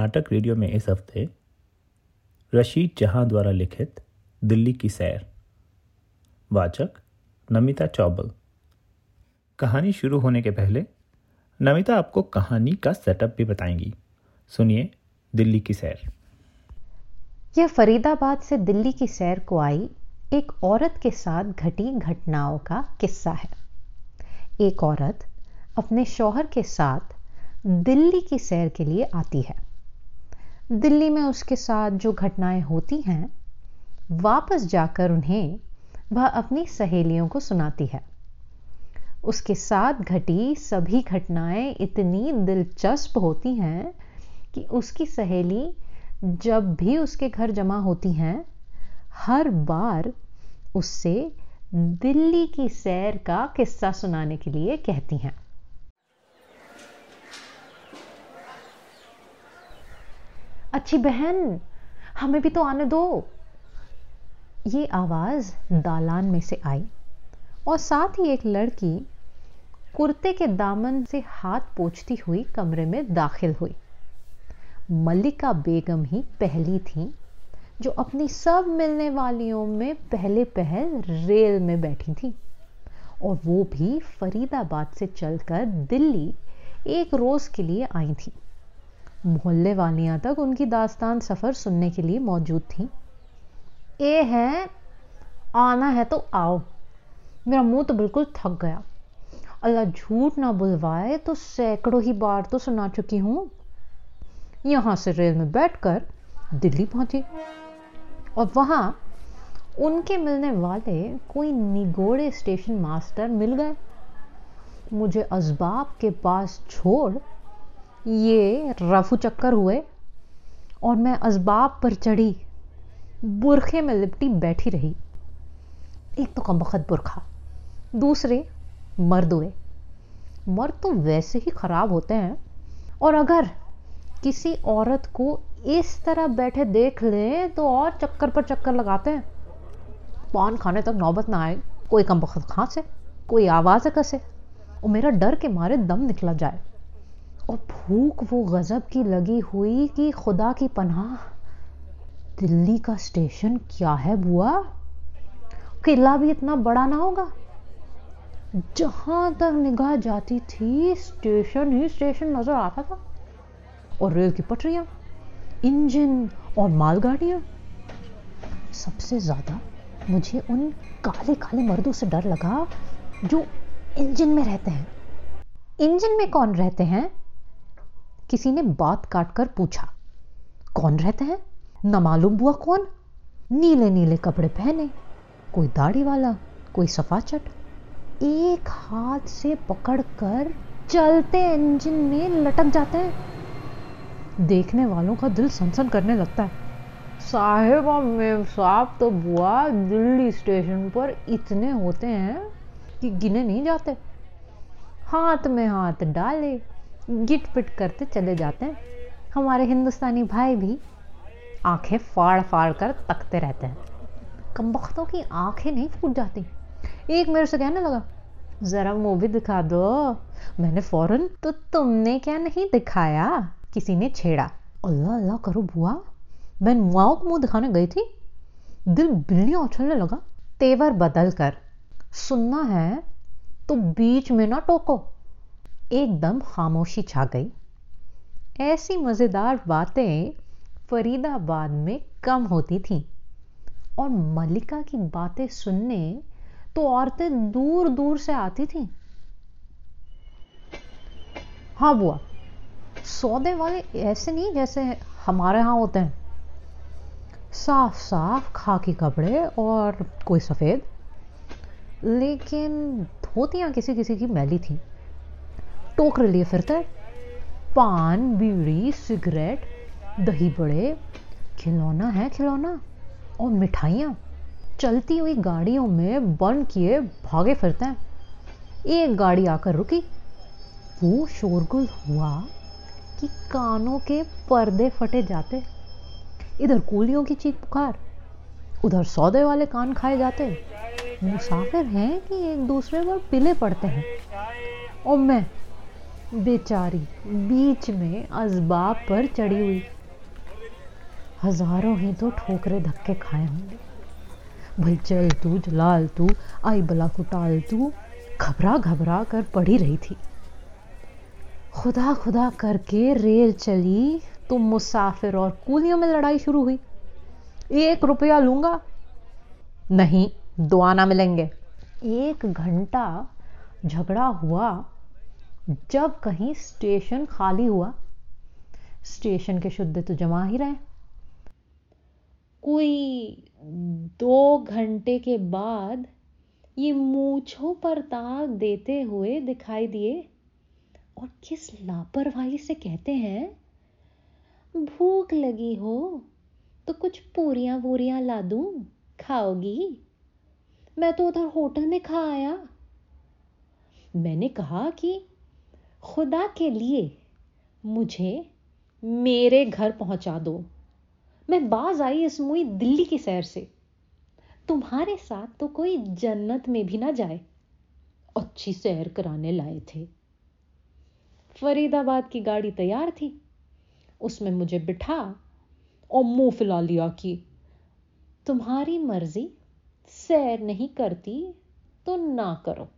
नाटक रेडियो में इस हफ़्ते रशीद जहाँ द्वारा लिखित दिल्ली की सैर। वाचक नमिता चौबल। कहानी शुरू होने के पहले नमिता आपको कहानी का सेटअप भी बताएँगी। सुनिए दिल्ली की सैर। यह फरीदाबाद से दिल्ली की सैर को आई एक औरत के साथ घटी घटनाओं का किस्सा है। एक औरत अपने शौहर के साथ दिल्ली की सैर के लिए आती है। दिल्ली में उसके साथ जो घटनाएँ होती हैं, वापस जाकर उन्हें वह अपनी सहेलियों को सुनाती है। उसके साथ घटी सभी घटनाएँ इतनी दिलचस्प होती हैं कि उसकी सहेली जब भी उसके घर जमा होती हैं, हर बार उससे दिल्ली की सैर का किस्सा सुनाने के लिए कहती हैं। अच्छी बहन, हमें भी तो आने दो। ये आवाज़ दालान में से आई और साथ ही एक लड़की कुर्ते के दामन से हाथ पोछती हुई कमरे में दाखिल हुई। मल्लिका बेगम ही पहली थी, जो अपनी सब मिलने वालियों में पहले पहल रेल में बैठी थी। और वो भी फरीदाबाद से चलकर दिल्ली एक रोज के लिए आई थी। मोहल्ले वालियाँ तक उनकी दास्तान सफ़र सुनने के लिए मौजूद थी। ए है, आना है तो आओ। मेरा मुँह तो बिल्कुल थक गया। अल्लाह झूठ ना बुलवाए तो सैकड़ों ही बार तो सुना चुकी हूँ। यहाँ से रेल में बैठकर दिल्ली पहुँची। और वहाँ उनके मिलने वाले कोई निगोड़े स्टेशन मास्टर मिल गए। मुझे असबाब के पास छोड़ ये रफू चक्कर हुए और मैं असबाब पर चढ़ी, बुरखे में लिपटी बैठी रही। एक तो कमबख्त बुरखा, दूसरे मर्द हुए। मर्द तो वैसे ही खराब होते हैं। और अगर किसी औरत को इस तरह बैठे देख ले तो और चक्कर पर चक्कर लगाते हैं। पान खाने तक नौबत ना आए। कोई कम बखत खांसे, कोई आवाज़ कसे। और मेरा डर के मारे दम निकला जाए। और भूख वो गज़ब की लगी हुई कि खुदा की पनाह। दिल्ली का स्टेशन क्या है बुआ? किला भी इतना बड़ा ना होगा। जहाँ तक निगाह जाती थी, स्टेशन ही स्टेशन नज़र आता था। और रेल की पटरियाँ, इंजन और मालगाड़ियाँ। सबसे ज़्यादा मुझे उन काले काले मर्दों से डर लगा जो इंजन में रहते हैं। इंजन में कौन रहते हैं? किसी ने बात काटकर पूछा, कौन रहते हैं? न मालूम बुआ कौन? नीले नीले कपड़े पहने, कोई दाढ़ी वाला, कोई सफाचट एक हाथ से पकड़कर चलते इंजन में लटक जाते हैं। देखने वालों का दिल सनसन करने लगता है। साहेब में साहब तो बुआ दिल्ली स्टेशन पर इतने होते हैं कि गिने नहीं जाते। हाथ में हाथ डाले गिट पिट करते चले जाते हैं। हमारे हिंदुस्तानी भाई भी आँखें फाड़ फाड़ कर तकते रहते हैं। कम वक्तों की आँखें नहीं फूट जाती। एक मेरे से कहने लगा, ज़रा भी दिखा दो। मैंने फ़ौरन तो तुमने क्या नहीं दिखाया? किसी ने छेड़ा। अल्लाह अल्लाह करो बुआ। मैं मुआओं को मुँह दिखाने गई थी। दिल बिल्लियाँ उछलने लगा। तेवर बदल कर, सुनना है तो बीच में ना टोको। एकदम खामोशी छा गई। ऐसी मज़ेदार बातें फरीदाबाद में कम होती थीं। और मल्लिका की बातें सुनने तो औरतें दूर दूर से आती थीं। हाँ बुआ। सौदे वाले ऐसे नहीं जैसे हमारे यहाँ होते हैं। साफ़ साफ़ खाकी कपड़े और कोई सफ़ेद। लेकिन धोतियाँ किसी किसी की मैली थी। टोकरे लिए फिरते पान, बीड़ी, सिगरेट, दही बड़े, खिलौना है खिलौना, और मिठाइयाँ। चलती हुई गाड़ियों में बंद किए भागे फिरते हैं। एक गाड़ी आकर रुकी। वो शोरगुल हुआ कि कानों के पर्दे फटे जाते। इधर कूलियों की चीख पुकार, उधर सौदे वाले कान खाए जाते। मुसाफिर हैं कि एक दूसरे पर पिले पड़ते हैं। और मैं बेचारी बीच में असबाब पर चढ़ी हुई। हज़ारों ही तो ठोकरे धक्के खाए होंगे। भाई, चल तू, जलाल तू, आई बला कुटाल तू, घबरा घबरा कर पड़ी रही थी। खुदा खुदा करके रेल चली तो मुसाफिर और कूलियों में लड़ाई शुरू हुई। एक रुपया लूँगा? नहीं दो आना मिलेंगे। एक घंटा झगड़ा हुआ जब कहीं स्टेशन खाली हुआ, स्टेशन के शुद्ध तो जमा ही रहे। कोई दो घंटे के बाद ये मूछों पर ताक देते हुए दिखाई दिए, और किस लापरवाही से कहते हैं, भूख लगी हो तो कुछ पूरियाँ वूरियाँ ला दूँ, खाओगी? मैं तो उधर होटल में खा आया। मैंने कहा कि खुदा के लिए मुझे मेरे घर पहुँचा दो। मैं बाज आई इस मुई दिल्ली की सैर से। तुम्हारे साथ तो कोई जन्नत में भी ना जाए। अच्छी सैर कराने लाए थे। फरीदाबाद की गाड़ी तैयार थी। उसमें मुझे बिठा और मुँह फिला लिया कि तुम्हारी मर्ज़ी, सैर नहीं करती तो ना करो।